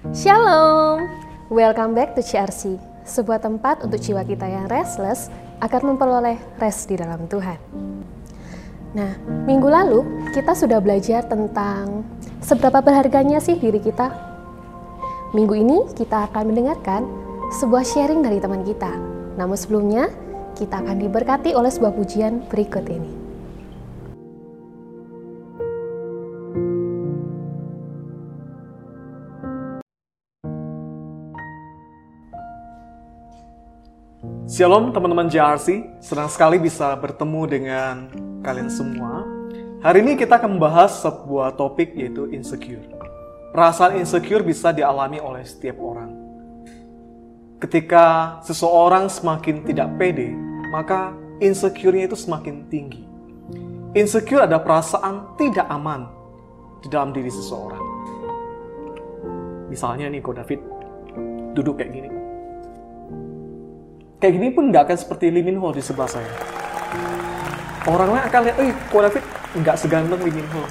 Shalom, welcome back to CRC, sebuah tempat untuk jiwa kita yang restless agar memperoleh rest di dalam Tuhan. Nah, minggu lalu kita sudah belajar tentang seberapa berharganya sih diri kita. Minggu ini kita akan mendengarkan sebuah sharing dari teman kita. Namun sebelumnya, kita akan diberkati oleh sebuah pujian berikut ini. Shalom teman-teman JRC, senang sekali bisa bertemu dengan kalian semua. Hari ini kita akan membahas sebuah topik yaitu insecure. Perasaan insecure bisa dialami oleh setiap orang. Ketika seseorang semakin tidak pede, maka insecure-nya itu semakin tinggi. Insecure ada perasaan tidak aman di dalam diri seseorang. Misalnya nih, Ko David duduk kayak gini kayak gini pun nggak akan seperti Lee Min Ho di sebelah saya. Orang lain akan lihat, eh, David nggak seganteng Lee Min Ho.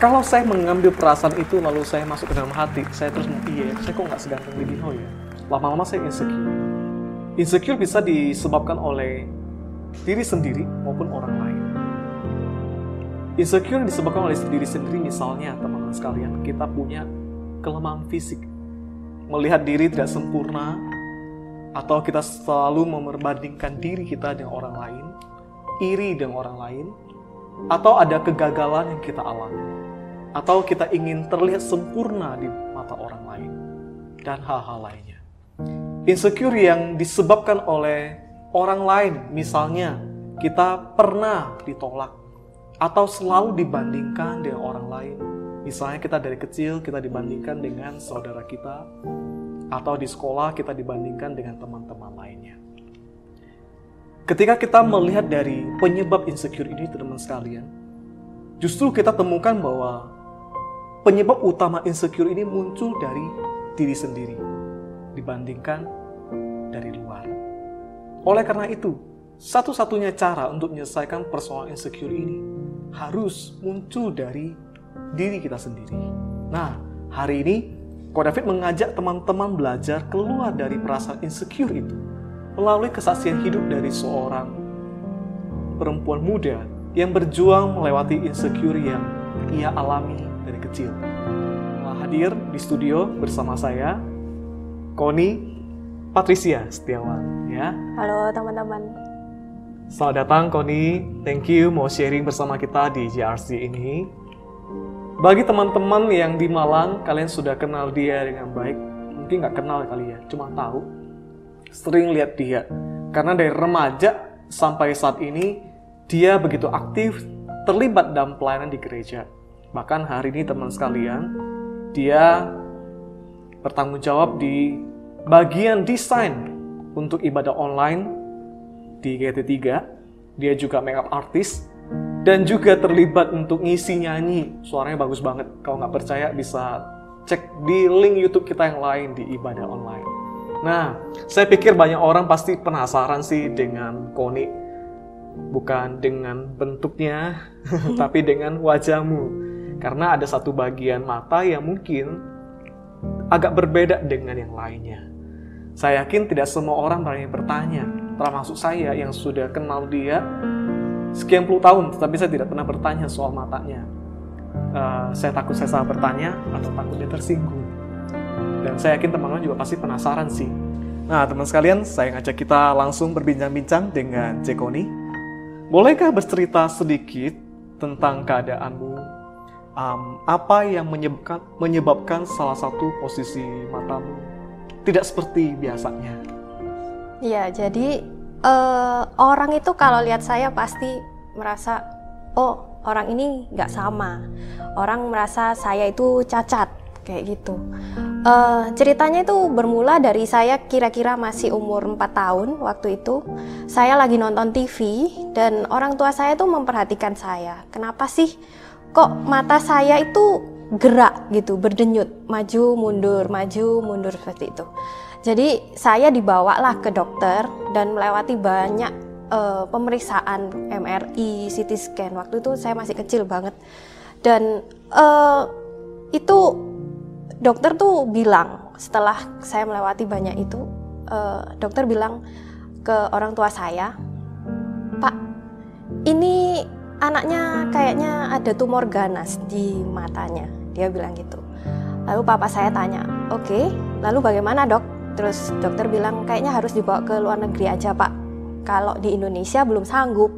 Kalau saya mengambil perasaan itu lalu saya masuk ke dalam hati, saya terus iya, saya kok nggak seganteng Lee Min Ho ya. Lama-lama saya insecure. Insecure bisa disebabkan oleh diri sendiri maupun orang lain. Insecure disebabkan oleh diri sendiri misalnya teman-teman sekalian, kita punya kelemahan fisik. Melihat diri tidak sempurna, atau kita selalu memperbandingkan diri kita dengan orang lain, iri dengan orang lain, atau ada kegagalan yang kita alami, atau kita ingin terlihat sempurna di mata orang lain, dan hal-hal lainnya. Insecure yang disebabkan oleh orang lain, misalnya kita pernah ditolak, atau selalu dibandingkan dengan orang lain. Misalnya kita dari kecil kita dibandingkan dengan saudara kita, atau di sekolah kita dibandingkan dengan teman-teman lainnya. Ketika kita melihat dari penyebab insecure ini, teman-teman sekalian, justru kita temukan bahwa penyebab utama insecure ini muncul dari diri sendiri dibandingkan dari luar. Oleh karena itu, satu-satunya cara untuk menyelesaikan persoalan insecure ini harus muncul dari diri kita sendiri. Nah, hari ini Ko David mengajak teman-teman belajar keluar dari perasaan insecure itu melalui kesaksian hidup dari seorang perempuan muda yang berjuang melewati insecure yang ia alami dari kecil. Telah hadir di studio bersama saya, Koni Patricia Setiawan. Ya. Halo teman-teman. Selamat datang Koni, thank you mau sharing bersama kita di JRC ini. Bagi teman-teman yang di Malang, kalian sudah kenal dia dengan baik. Mungkin nggak kenal kali ya, cuma tahu. Sering lihat dia. Karena dari remaja sampai saat ini, dia begitu aktif terlibat dalam pelayanan di gereja. Bahkan hari ini teman sekalian, dia bertanggung jawab di bagian desain untuk ibadah online di GT3. Dia juga makeup artist dan juga terlibat untuk ngisi nyanyi. Suaranya bagus banget. Kalau nggak percaya bisa cek di link YouTube kita yang lain di ibadah online. Nah, saya pikir banyak orang pasti penasaran sih dengan Koni. Bukan dengan bentuknya, tapi dengan wajahmu. Karena ada satu bagian mata yang mungkin agak berbeda dengan yang lainnya. Saya yakin tidak semua orang berani bertanya, termasuk saya yang sudah kenal dia sekian puluh tahun, tetapi saya tidak pernah bertanya soal matanya. Uh, saya takut saya salah bertanya atau takut dia tersinggung. Dan saya yakin teman-teman juga pasti penasaran sih. Nah, teman sekalian, saya ngajak kita langsung berbincang-bincang dengan Jekoni. Bolehkah bercerita sedikit tentang keadaanmu? Um, apa yang menyebabkan, menyebabkan salah satu posisi matamu tidak seperti biasanya? Ya, jadi uh, orang itu kalau lihat saya pasti merasa oh orang ini nggak sama. Orang merasa saya itu cacat kayak gitu. Uh, ceritanya itu bermula dari saya kira-kira masih umur 4 tahun waktu itu. Saya lagi nonton TV dan orang tua saya tuh memperhatikan saya. Kenapa sih kok mata saya itu gerak gitu berdenyut maju mundur maju mundur seperti itu jadi saya dibawalah ke dokter dan melewati banyak uh, pemeriksaan MRI, CT scan. Waktu itu saya masih kecil banget dan uh, itu dokter tuh bilang setelah saya melewati banyak itu, uh, dokter bilang ke orang tua saya, Pak, ini anaknya kayaknya ada tumor ganas di matanya. Dia bilang gitu. Lalu papa saya tanya, oke, okay, lalu bagaimana dok? Terus dokter bilang kayaknya harus dibawa ke luar negeri aja pak. Kalau di Indonesia belum sanggup.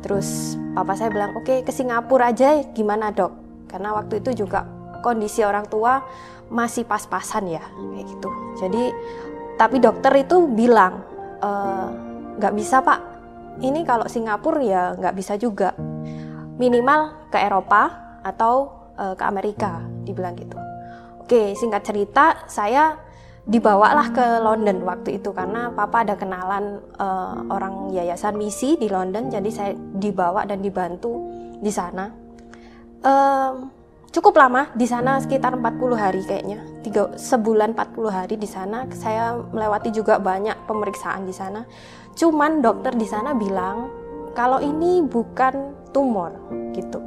Terus papa saya bilang, oke ke Singapura aja gimana dok? Karena waktu itu juga kondisi orang tua masih pas-pasan ya kayak gitu. Jadi tapi dokter itu bilang e, nggak bisa pak. Ini kalau Singapura ya nggak bisa juga. Minimal ke Eropa atau e, ke Amerika dibilang gitu. Oke singkat cerita saya dibawalah ke London waktu itu karena papa ada kenalan uh, orang yayasan misi di London. Jadi saya dibawa dan dibantu di sana. Um, cukup lama di sana sekitar 40 hari kayaknya. Tiga sebulan 40 hari di sana. Saya melewati juga banyak pemeriksaan di sana. Cuman dokter di sana bilang kalau ini bukan tumor gitu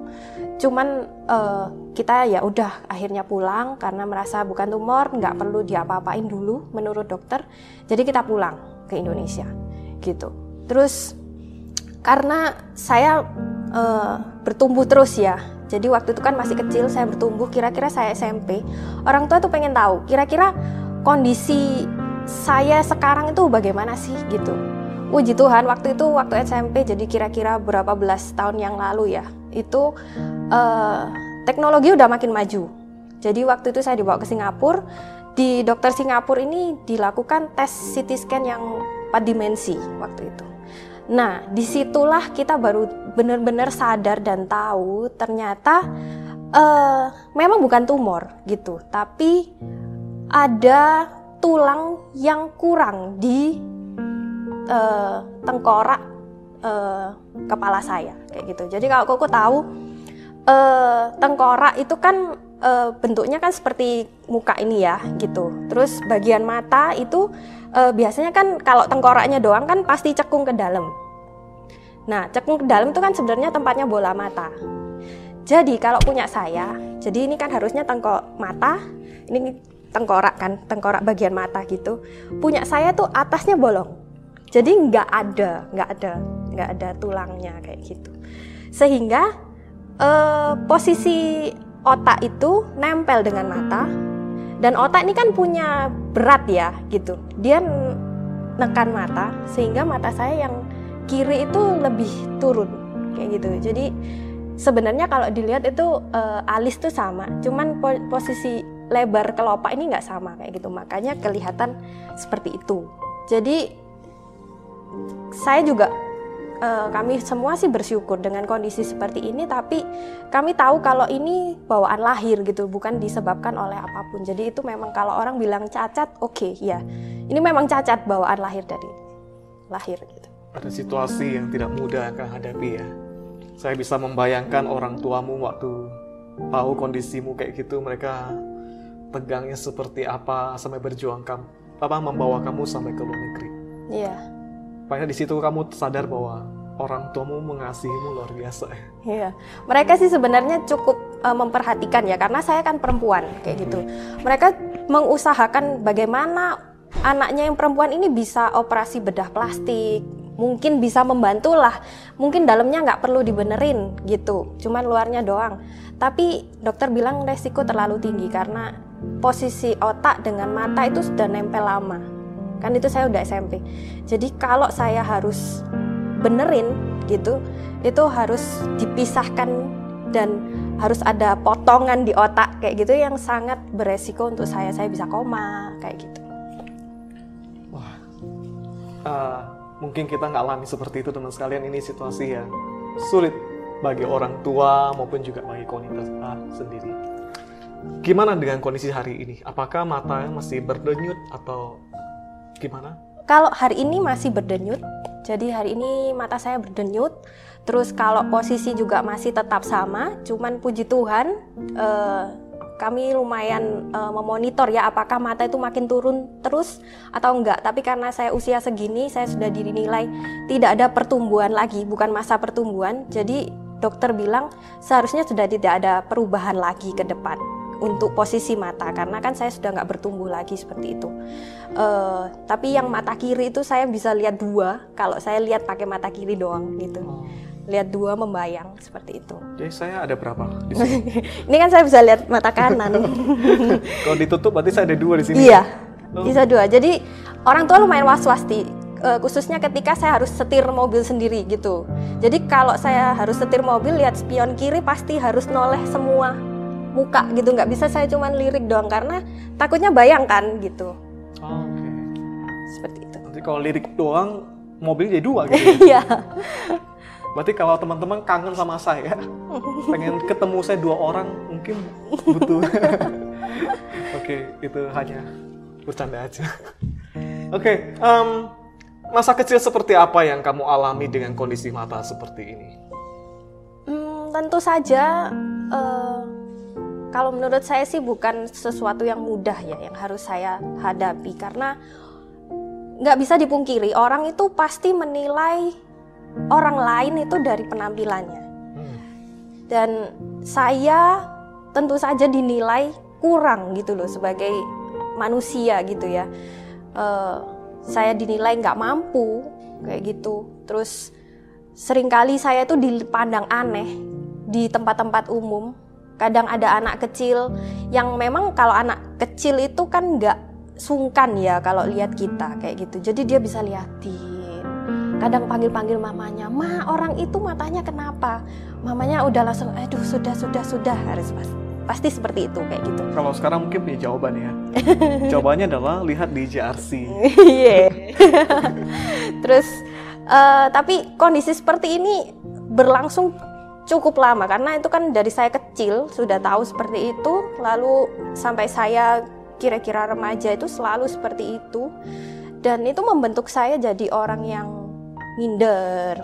cuman uh, kita ya udah akhirnya pulang karena merasa bukan tumor nggak perlu diapa-apain dulu menurut dokter jadi kita pulang ke Indonesia gitu terus karena saya uh, bertumbuh terus ya jadi waktu itu kan masih kecil saya bertumbuh kira-kira saya SMP. Orang tua tuh pengen tahu kira-kira kondisi saya sekarang itu bagaimana sih gitu. Puji Tuhan waktu itu waktu SMP jadi kira-kira berapa belas tahun yang lalu ya. Itu uh, teknologi udah makin maju. Jadi waktu itu saya dibawa ke Singapura. Di dokter Singapura ini dilakukan tes CT scan yang 4 dimensi waktu itu. Nah, di situlah kita baru benar-benar sadar dan tahu ternyata uh, memang bukan tumor gitu, tapi ada tulang yang kurang di uh, tengkorak uh, kepala saya kayak gitu. Jadi kalau koko tahu uh, tengkorak itu kan uh, bentuknya kan seperti muka ini ya gitu. Terus bagian mata itu uh, biasanya kan kalau tengkoraknya doang kan pasti cekung ke dalam. Nah, cekung ke dalam itu kan sebenarnya tempatnya bola mata. Jadi kalau punya saya, jadi ini kan harusnya tengkok mata, ini tengkorak kan, tengkorak bagian mata gitu. Punya saya tuh atasnya bolong. Jadi nggak ada, nggak ada, nggak ada tulangnya kayak gitu. Sehingga uh, posisi otak itu nempel dengan mata, dan otak ini kan punya berat ya gitu. Dia nekan mata sehingga mata saya yang kiri itu lebih turun kayak gitu. Jadi sebenarnya kalau dilihat itu uh, alis tuh sama. Cuman po posisi lebar kelopak ini nggak sama kayak gitu. Makanya kelihatan seperti itu. Jadi saya juga uh, kami semua sih bersyukur dengan kondisi seperti ini tapi kami tahu kalau ini bawaan lahir gitu bukan disebabkan oleh apa pun. Jadi itu memang kalau orang bilang cacat oke okay, ya ini memang cacat bawaan lahir dari lahir gitu. Ada situasi yang tidak mudah akan hadapi ya? Saya bisa membayangkan orang tuamu waktu tahu kondisimu kayak gitu mereka tegangnya seperti apa sampai berjuang. Kamu apa membawa kamu sampai ke luar negeri? Iya. yeah Makanya di situ kamu sadar bahwa orang tuamu mengasihimu luar biasa. Iya, mereka sih sebenarnya cukup uh, memperhatikan ya karena saya kan perempuan kayak gitu. Mereka mengusahakan bagaimana anaknya yang perempuan ini bisa operasi bedah plastik, mungkin bisa membantulah, mungkin dalamnya nggak perlu dibenerin gitu, cuman luarnya doang. Tapi dokter bilang resiko terlalu tinggi karena posisi otak dengan mata itu sudah nempel lama kan itu saya udah SMP jadi kalau saya harus benerin gitu itu harus dipisahkan dan harus ada potongan di otak kayak gitu yang sangat beresiko untuk saya. Saya bisa koma kayak gitu. Wah uh, mungkin kita nggak alami seperti itu teman sekalian. Ini situasi yang sulit bagi orang tua maupun juga bagi komunitas uh, sendiri. Gimana dengan kondisi hari ini? Apakah mata masih berdenyut atau Gimana? Kalau hari ini masih berdenyut, jadi hari ini mata saya berdenyut. Terus kalau posisi juga masih tetap sama, cuman puji Tuhan eh, kami lumayan eh, memonitor ya apakah mata itu makin turun terus atau enggak. Tapi karena saya usia segini, saya sudah dinilai tidak ada pertumbuhan lagi, bukan masa pertumbuhan. Jadi dokter bilang seharusnya sudah tidak ada perubahan lagi ke depan untuk posisi mata karena kan saya sudah nggak bertumbuh lagi seperti itu. Uh, tapi yang mata kiri itu saya bisa lihat dua kalau saya lihat pakai mata kiri doang gitu. Oh. Lihat dua membayang seperti itu. Jadi saya ada berapa di sini? Ini kan saya bisa lihat mata kanan. kalau ditutup berarti saya ada dua di sini. Iya. Oh. Bisa dua. Jadi orang tua lumayan was-was uh, khususnya ketika saya harus setir mobil sendiri gitu. Jadi kalau saya harus setir mobil lihat spion kiri pasti harus noleh semua muka gitu nggak bisa saya cuma lirik doang karena takutnya bayangkan gitu. Oh, Oke. Okay. Seperti itu. Nanti kalau lirik doang mobil jadi dua gitu. Iya. Berarti kalau teman-teman kangen sama saya, pengen ketemu saya dua orang mungkin butuh. Oke, okay, itu hanya bercanda aja. Oke, okay, um, masa kecil seperti apa yang kamu alami dengan kondisi mata seperti ini? Hmm, tentu saja, uh, kalau menurut saya sih bukan sesuatu yang mudah ya yang harus saya hadapi karena nggak bisa dipungkiri orang itu pasti menilai orang lain itu dari penampilannya hmm. dan saya tentu saja dinilai kurang gitu loh sebagai manusia gitu ya. Uh, saya dinilai nggak mampu kayak gitu terus sering kali saya tuh dipandang aneh di tempat-tempat umum kadang ada anak kecil yang memang kalau anak kecil itu kan nggak sungkan ya kalau lihat kita kayak gitu jadi dia bisa liatin kadang panggil-panggil mamanya ma orang itu matanya kenapa mamanya udah langsung aduh sudah sudah sudah harus pasti pasti seperti itu kayak gitu. Kalau sekarang mungkin punya jawaban ya. Jawabannya adalah lihat di JRC. Iya. Terus uh, tapi kondisi seperti ini berlangsung cukup lama karena itu kan dari saya kecil sudah tahu seperti itu. Lalu sampai saya kira-kira remaja itu selalu seperti itu. Dan itu membentuk saya jadi orang yang minder.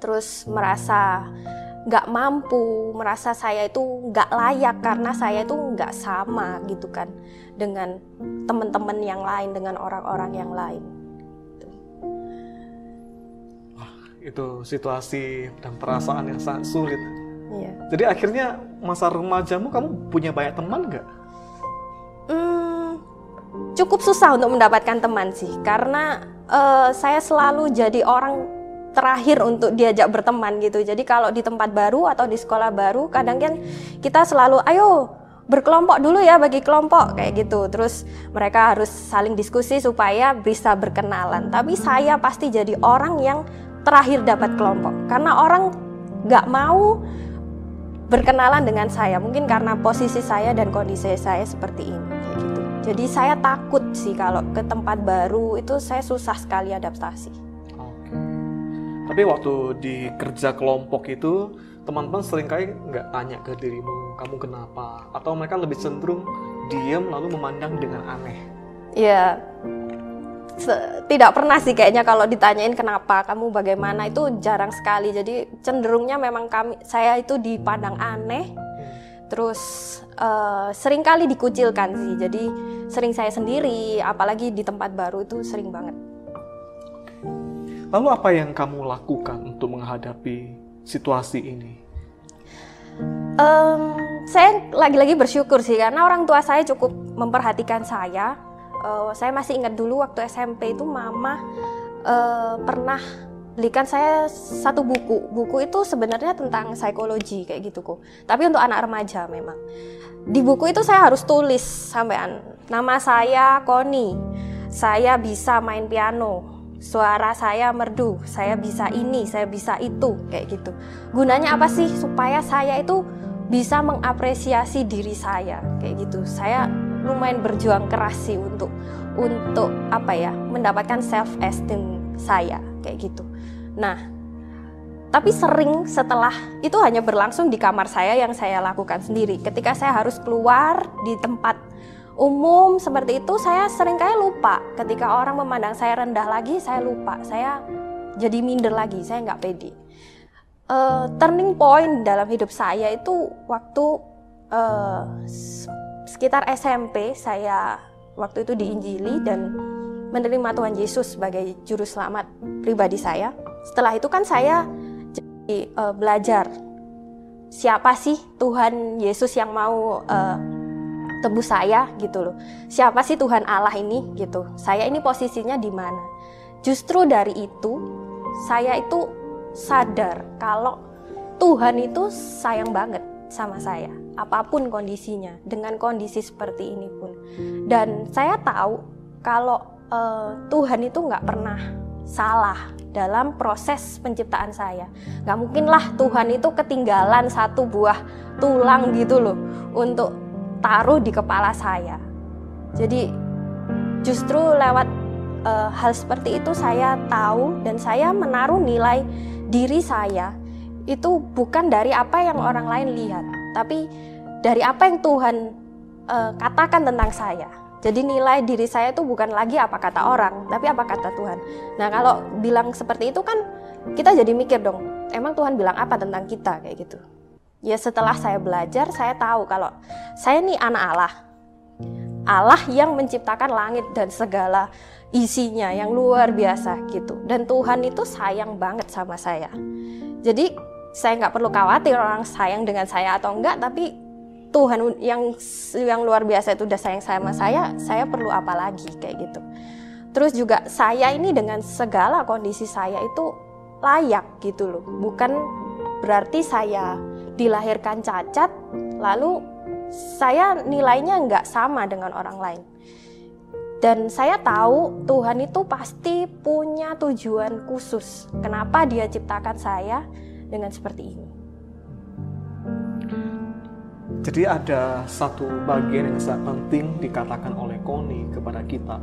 Terus merasa nggak mampu, merasa saya itu nggak layak karena saya itu nggak sama gitu kan dengan teman-teman yang lain, dengan orang-orang yang lain. Itu situasi dan perasaan yang sangat sulit. Iya. Jadi akhirnya masa remajamu kamu punya banyak teman nggak? Hmm, cukup susah untuk mendapatkan teman sih, karena uh, saya selalu jadi orang terakhir untuk diajak berteman gitu. Jadi kalau di tempat baru atau di sekolah baru, kadang kan kita selalu ayo berkelompok dulu ya bagi kelompok kayak gitu. Terus mereka harus saling diskusi supaya bisa berkenalan. Tapi saya pasti jadi orang yang terakhir dapat kelompok karena orang nggak mau berkenalan dengan saya. Mungkin karena posisi saya dan kondisi saya seperti ini gitu. Jadi saya takut sih kalau ke tempat baru itu saya susah sekali adaptasi. Tapi waktu di kerja kelompok itu teman-teman sering kali nggak tanya ke dirimu kamu kenapa atau mereka lebih cenderung diam lalu memandang dengan aneh. Iya, tidak pernah sih kayaknya kalau ditanyain kenapa kamu bagaimana itu jarang sekali. Jadi cenderungnya memang kami saya itu dipandang aneh. Terus uh, sering kali dikucilkan sih. Jadi sering saya sendiri, apalagi di tempat baru itu sering banget. Lalu apa yang kamu lakukan untuk menghadapi situasi ini? Um, saya lagi-lagi bersyukur sih karena orang tua saya cukup memperhatikan saya. Uh, saya masih ingat dulu waktu SMP itu mama uh, pernah belikan saya satu buku. Buku itu sebenarnya tentang psikologi kayak gitu kok. Tapi untuk anak remaja memang. Di buku itu saya harus tulis sampean nama saya Koni. Saya bisa main piano suara saya merdu, saya bisa ini, saya bisa itu, kayak gitu. Gunanya apa sih? Supaya saya itu bisa mengapresiasi diri saya, kayak gitu. Saya lumayan berjuang keras sih untuk untuk apa ya, mendapatkan self esteem saya, kayak gitu. Nah, tapi sering setelah itu hanya berlangsung di kamar saya yang saya lakukan sendiri. Ketika saya harus keluar di tempat umum seperti itu saya sering kayak lupa ketika orang memandang saya rendah lagi saya lupa saya jadi minder lagi saya nggak pede uh, turning point dalam hidup saya itu waktu uh, sekitar SMP saya waktu itu diinjili dan menerima Tuhan Yesus sebagai juru selamat pribadi saya setelah itu kan saya jadi uh, belajar siapa sih Tuhan Yesus yang mau uh, tebus saya gitu loh. Siapa sih Tuhan Allah ini gitu. Saya ini posisinya di mana? Justru dari itu saya itu sadar kalau Tuhan itu sayang banget sama saya, apa pun kondisinya, dengan kondisi seperti ini pun. Dan saya tahu kalau uh, Tuhan itu nggak pernah salah dalam proses penciptaan saya. Gak mungkin lah Tuhan itu ketinggalan satu buah tulang gitu loh untuk taruh di kepala saya. Jadi justru lewat uh, hal seperti itu saya tahu dan saya menaruh nilai diri saya itu bukan dari apa yang orang lain lihat, tapi dari apa yang Tuhan uh, katakan tentang saya. Jadi nilai diri saya itu bukan lagi apa kata orang, tapi apa kata Tuhan. Nah kalau bilang seperti itu kan kita jadi mikir dong, emang Tuhan bilang apa tentang kita kayak gitu. Ya setelah saya belajar, saya tahu kalau saya nih anak Allah. Allah yang menciptakan langit dan segala isinya yang luar biasa gitu. Dan Tuhan itu sayang banget sama saya. Jadi saya nggak perlu khawatir orang sayang dengan saya atau enggak, tapi Tuhan yang yang luar biasa itu udah sayang sama saya, saya perlu apa lagi kayak gitu. Terus juga saya ini dengan segala kondisi saya itu layak gitu loh. Bukan berarti saya dilahirkan cacat lalu saya nilainya nggak sama dengan orang lain. Dan saya tahu Tuhan itu pasti punya tujuan khusus. Kenapa dia ciptakan saya dengan seperti ini. Jadi ada satu bagian yang sangat penting dikatakan oleh Koni kepada kita.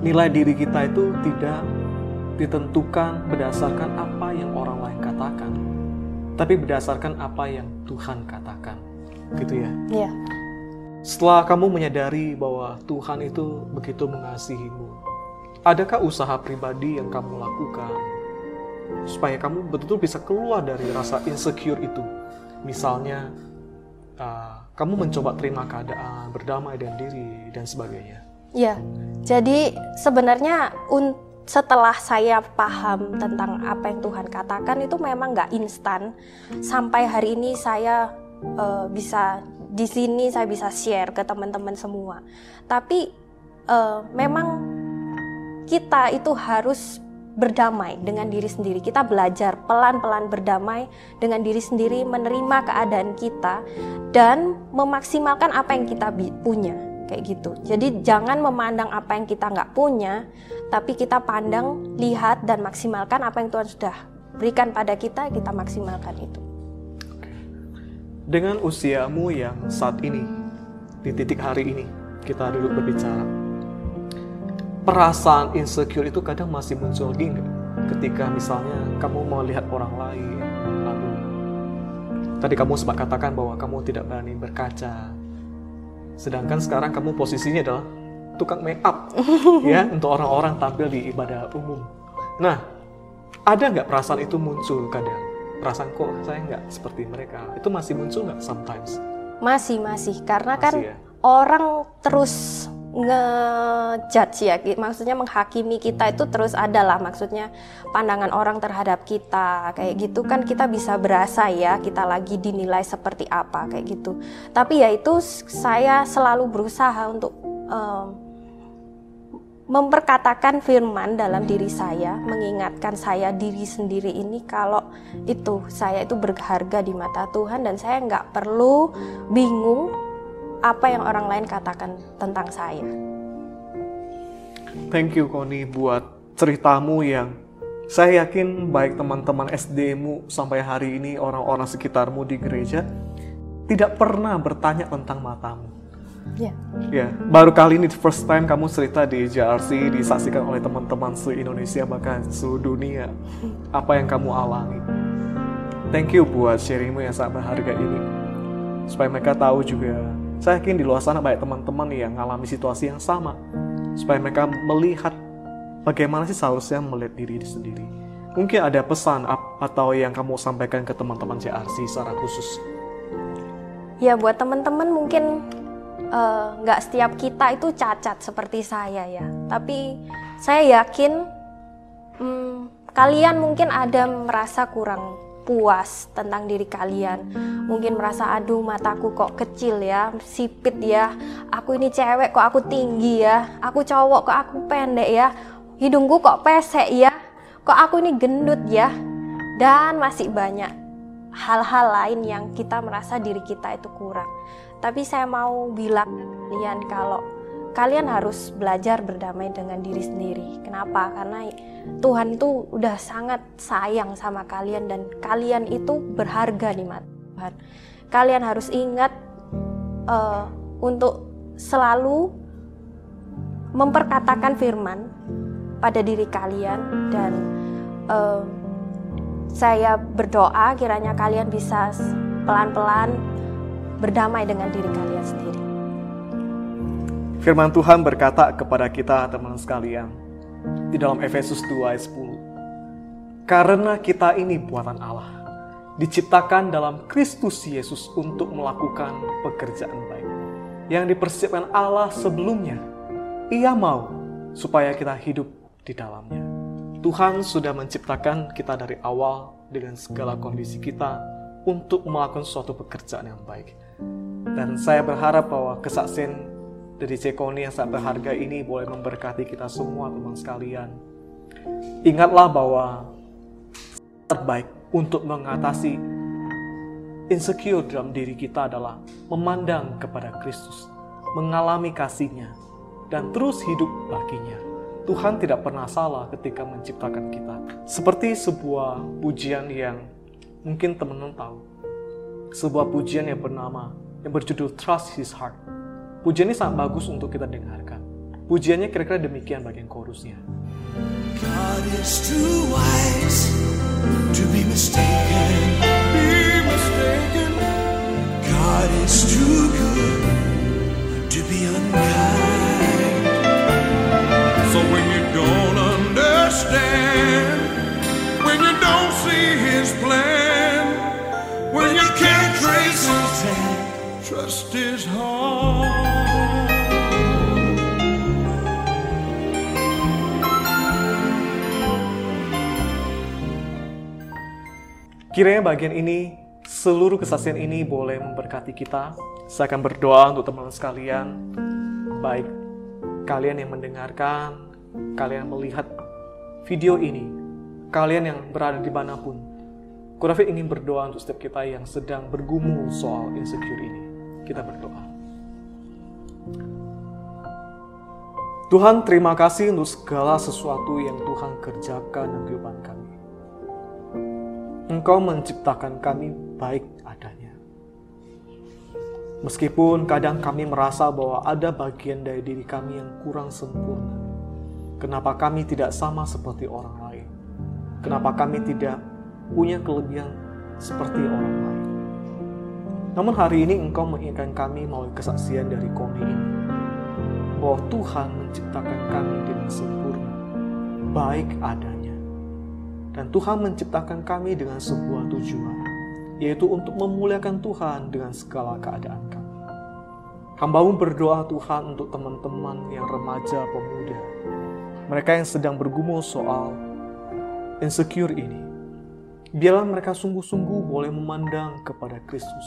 Nilai diri kita itu tidak ditentukan berdasarkan apa yang orang lain katakan, tapi berdasarkan apa yang Tuhan katakan. Gitu ya? Iya. Setelah kamu menyadari bahwa Tuhan itu begitu mengasihimu, adakah usaha pribadi yang kamu lakukan supaya kamu betul-betul bisa keluar dari rasa insecure itu? Misalnya, uh, kamu mencoba terima keadaan, berdamai dengan diri dan sebagainya. Ya, jadi sebenarnya setelah saya paham tentang apa yang Tuhan katakan itu memang nggak instan. Sampai hari ini saya uh, bisa di sini saya bisa share ke teman-teman semua. Tapi uh, memang kita itu harus berdamai dengan diri sendiri. Kita belajar pelan-pelan berdamai dengan diri sendiri, menerima keadaan kita dan memaksimalkan apa yang kita punya kayak gitu. Jadi jangan memandang apa yang kita nggak punya, tapi kita pandang, lihat dan maksimalkan apa yang Tuhan sudah berikan pada kita, kita maksimalkan itu. Dengan usiamu yang saat ini, di titik hari ini, kita duduk berbicara perasaan insecure itu kadang masih muncul lagi nggak? Ketika misalnya kamu melihat orang lain, lalu tadi kamu sempat katakan bahwa kamu tidak berani berkaca, sedangkan sekarang kamu posisinya adalah tukang make up, ya untuk orang-orang tampil di ibadah umum. Nah, ada nggak perasaan itu muncul kadang? Perasaan kok saya nggak seperti mereka? Itu masih muncul nggak sometimes? Masih masih, karena masih, kan ya? orang terus ngejudge ya maksudnya menghakimi kita itu terus ada lah maksudnya pandangan orang terhadap kita. Kayak gitu kan kita bisa berasa ya kita lagi dinilai seperti apa kayak gitu. Tapi ya itu saya selalu berusaha untuk um, memperkatakan firman dalam diri saya mengingatkan saya diri sendiri ini kalau itu saya itu berharga di mata Tuhan dan saya nggak perlu bingung apa yang orang lain katakan tentang saya. Thank you Koni buat ceritamu yang saya yakin baik teman-teman SD-mu sampai hari ini orang-orang sekitarmu di gereja tidak pernah bertanya tentang matamu. Ya. Ya, baru kali ini first time kamu cerita di JRC disaksikan oleh teman-teman seluruh Indonesia bahkan seluruh dunia apa yang kamu alami. Thank you buat sharingmu yang sangat berharga ini. Supaya mereka tahu juga saya yakin di luar sana banyak teman-teman yang mengalami situasi yang sama. Supaya mereka melihat bagaimana sih seharusnya melihat diri sendiri. Mungkin ada pesan atau yang kamu sampaikan ke teman-teman CRC secara khusus. Ya buat teman-teman mungkin eh, nggak uh, setiap kita itu cacat seperti saya ya. Tapi saya yakin um, kalian mungkin ada merasa kurang puas tentang diri kalian. Mungkin merasa aduh mataku kok kecil ya, sipit ya. Aku ini cewek kok aku tinggi ya. Aku cowok kok aku pendek ya. Hidungku kok pesek ya. Kok aku ini gendut ya. Dan masih banyak hal-hal lain yang kita merasa diri kita itu kurang. Tapi saya mau bilang kalian kalau kalian harus belajar berdamai dengan diri sendiri. Kenapa? Karena Tuhan itu udah sangat sayang sama kalian dan kalian itu berharga di mata Tuhan. Kalian harus ingat uh, untuk selalu memperkatakan firman pada diri kalian dan uh, saya berdoa kiranya kalian bisa pelan-pelan berdamai dengan diri kalian sendiri. Firman Tuhan berkata kepada kita teman sekalian di dalam Efesus 2 ayat 10. Karena kita ini buatan Allah, diciptakan dalam Kristus Yesus untuk melakukan pekerjaan baik yang dipersiapkan Allah sebelumnya. Ia mau supaya kita hidup di dalamnya. Tuhan sudah menciptakan kita dari awal dengan segala kondisi kita untuk melakukan suatu pekerjaan yang baik. Dan saya berharap bahwa kesaksian dari Cekoni yang sangat berharga ini boleh memberkati kita semua teman sekalian. Ingatlah bahwa terbaik untuk mengatasi insecure dalam diri kita adalah memandang kepada Kristus, mengalami kasihnya, dan terus hidup baginya. Tuhan tidak pernah salah ketika menciptakan kita. Seperti sebuah pujian yang mungkin teman-teman tahu. Sebuah pujian yang bernama yang berjudul Trust His Heart. Pujian ini sangat bagus untuk kita dengarkan. Pujiannya kira-kira demikian bagian chorusnya. God is too wise to be mistaken. Be mistaken. God is too good to be unkind. So when you don't understand, when you don't see Kiranya bagian ini, seluruh kesaksian ini boleh memberkati kita. Saya akan berdoa untuk teman-teman sekalian, baik kalian yang mendengarkan, kalian melihat video ini, kalian yang berada di mana pun. Kurafit ingin berdoa untuk setiap kita yang sedang bergumul soal insecure ini. Kita berdoa. Tuhan, terima kasih untuk segala sesuatu yang Tuhan kerjakan dalam kehidupan kami. Engkau menciptakan kami baik adanya. Meskipun kadang kami merasa bahwa ada bagian dari diri kami yang kurang sempurna. Kenapa kami tidak sama seperti orang lain? Kenapa kami tidak punya kelebihan seperti orang lain? Namun hari ini engkau mengingatkan kami melalui kesaksian dari Koni ini. Bahwa Tuhan menciptakan kami dengan sempurna, baik adanya. Dan Tuhan menciptakan kami dengan sebuah tujuan, yaitu untuk memuliakan Tuhan dengan segala keadaan kami. Hambamu berdoa Tuhan untuk teman-teman yang remaja pemuda, mereka yang sedang bergumul soal insecure ini. Biarlah mereka sungguh-sungguh boleh memandang kepada Kristus,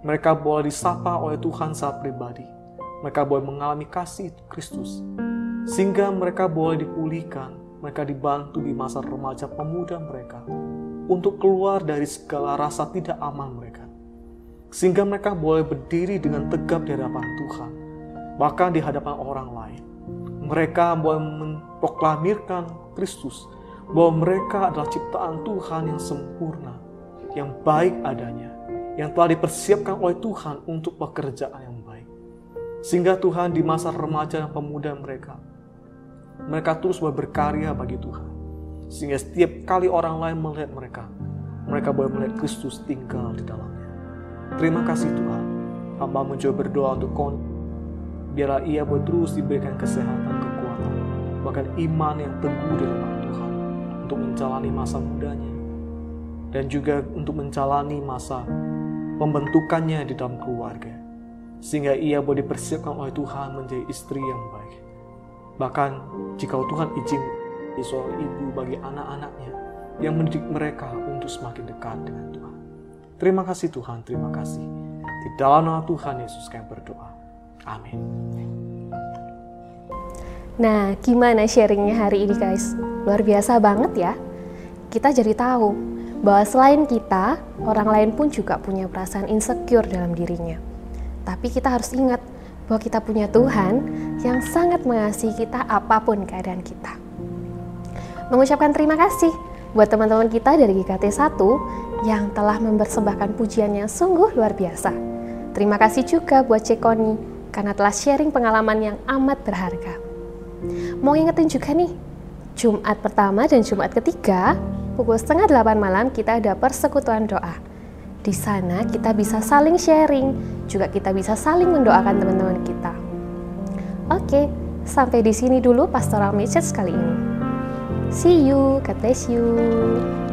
mereka boleh disapa oleh Tuhan saat pribadi. Mereka boleh mengalami kasih Kristus. Sehingga mereka boleh dipulihkan, mereka dibantu di masa remaja pemuda mereka untuk keluar dari segala rasa tidak aman mereka. Sehingga mereka boleh berdiri dengan tegap di hadapan Tuhan, bahkan di hadapan orang lain. Mereka boleh memproklamirkan Kristus bahwa mereka adalah ciptaan Tuhan yang sempurna, yang baik adanya, yang telah dipersiapkan oleh Tuhan untuk pekerjaan yang baik. Sehingga Tuhan di masa remaja dan pemuda mereka, mereka terus berkarya bagi Tuhan. Sehingga setiap kali orang lain melihat mereka, mereka boleh melihat Kristus tinggal di dalamnya. Terima kasih Tuhan. Hamba mencoba berdoa untuk kon. Biarlah ia boleh terus diberikan kesehatan, kekuatan, bahkan iman yang teguh di dalam Tuhan untuk menjalani masa mudanya dan juga untuk menjalani masa pembentukannya di dalam keluarga. Sehingga ia boleh dipersiapkan oleh Tuhan menjadi istri yang baik. Bahkan jika Tuhan izin seorang ibu bagi anak-anaknya, yang mendidik mereka untuk semakin dekat dengan Tuhan. Terima kasih Tuhan, terima kasih. Di dalam nama Tuhan Yesus kami berdoa. Amin. Nah, gimana sharingnya hari ini guys? Luar biasa banget ya. Kita jadi tahu bahwa selain kita, orang lain pun juga punya perasaan insecure dalam dirinya. Tapi kita harus ingat bahwa kita punya Tuhan yang sangat mengasihi kita apa pun keadaan kita. Mengucapkan terima kasih buat teman-teman kita dari GKT 1 yang telah mempersembahkan pujian yang sungguh luar biasa. Terima kasih juga buat Cekoni karena telah sharing pengalaman yang amat berharga. Mau ingetin juga nih, Jumat pertama dan Jumat ketiga pukul setengah delapan malam kita ada persekutuan doa. Di sana kita bisa saling sharing, juga kita bisa saling mendoakan teman-teman kita. Oke, sampai di sini dulu pastoral message kali ini. See you. God bless you.